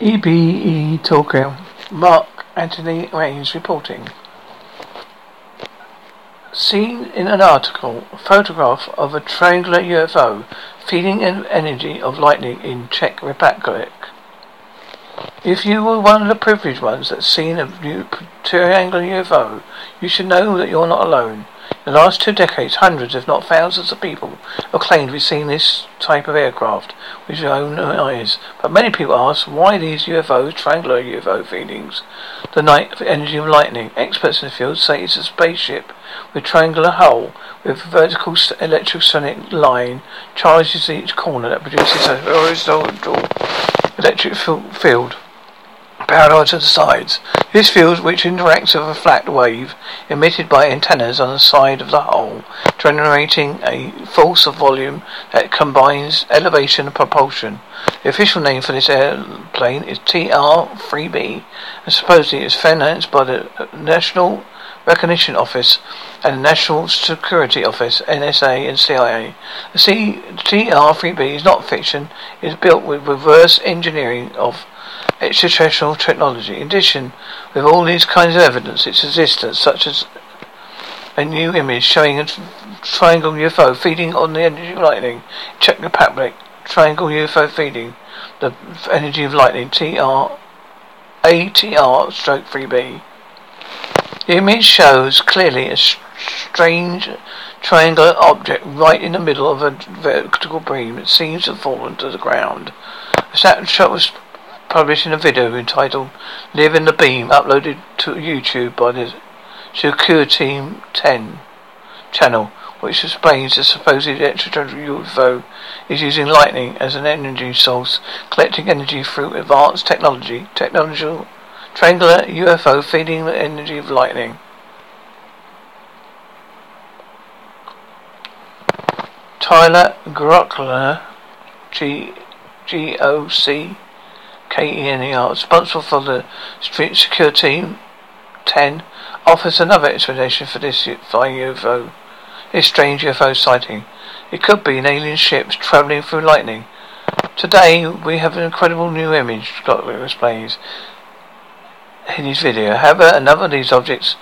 EBE Tokyo. Mark Antony Raines reporting. Seen in an article, a photograph of a triangular UFO feeding an energy of lightning in Czech Republic. If you were one of the privileged ones that's seen a triangular UFO, you should know that you're not alone. In the last two decades, hundreds, if not thousands of people have claimed to have seen this type of aircraft with their own uh, eyes. But many people ask why these UFOs, triangular UFO feedings, the night of energy of lightning. Experts in the field say it's a spaceship with triangular hull with vertical electrosonic line charges each corner that produces a horizontal electric field parallel to the sides. This field, which interacts with a flat wave emitted by antennas on the side of the hull, generating a force of volume that combines elevation and propulsion. The official name for this airplane is TR-3B, and supposedly is financed by the National Reconnaissance Office and the National Security Office, NSA and CIA. The TR-3B is not fiction. It is built with reverse engineering of extraterrestrial technology. In addition, with all these kinds of evidence, its existence, such as a new image showing a triangle UFO feeding on the energy of lightning, Czech Republic, triangle UFO feeding the energy of lightning, TR, ATR stroke 3B. The image shows clearly a strange triangular object right in the middle of a vertical beam. It seems to have fallen to the ground. The snapshot was published in a video entitled Live in the Beam, uploaded to YouTube by the Secure Team 10 channel, which explains the supposed extraterrestrial UFO is using lightning as an energy source, collecting energy through advanced technology, technological triangular UFO feeding the energy of lightning. Tyler Glockner, G G O C KENER, responsible for the Street Secure Team 10, offers another explanation for this flying UFO, this strange UFO sighting. It could be an alien ship traveling through lightning. Today, we have an incredible new image, Glockner explains in his video. However, another of these objects,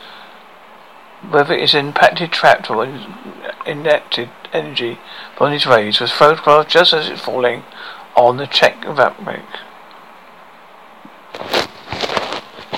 whether it is impacted, trapped, or injected energy from these rays, was photographed just as it's falling on the Czech Republic.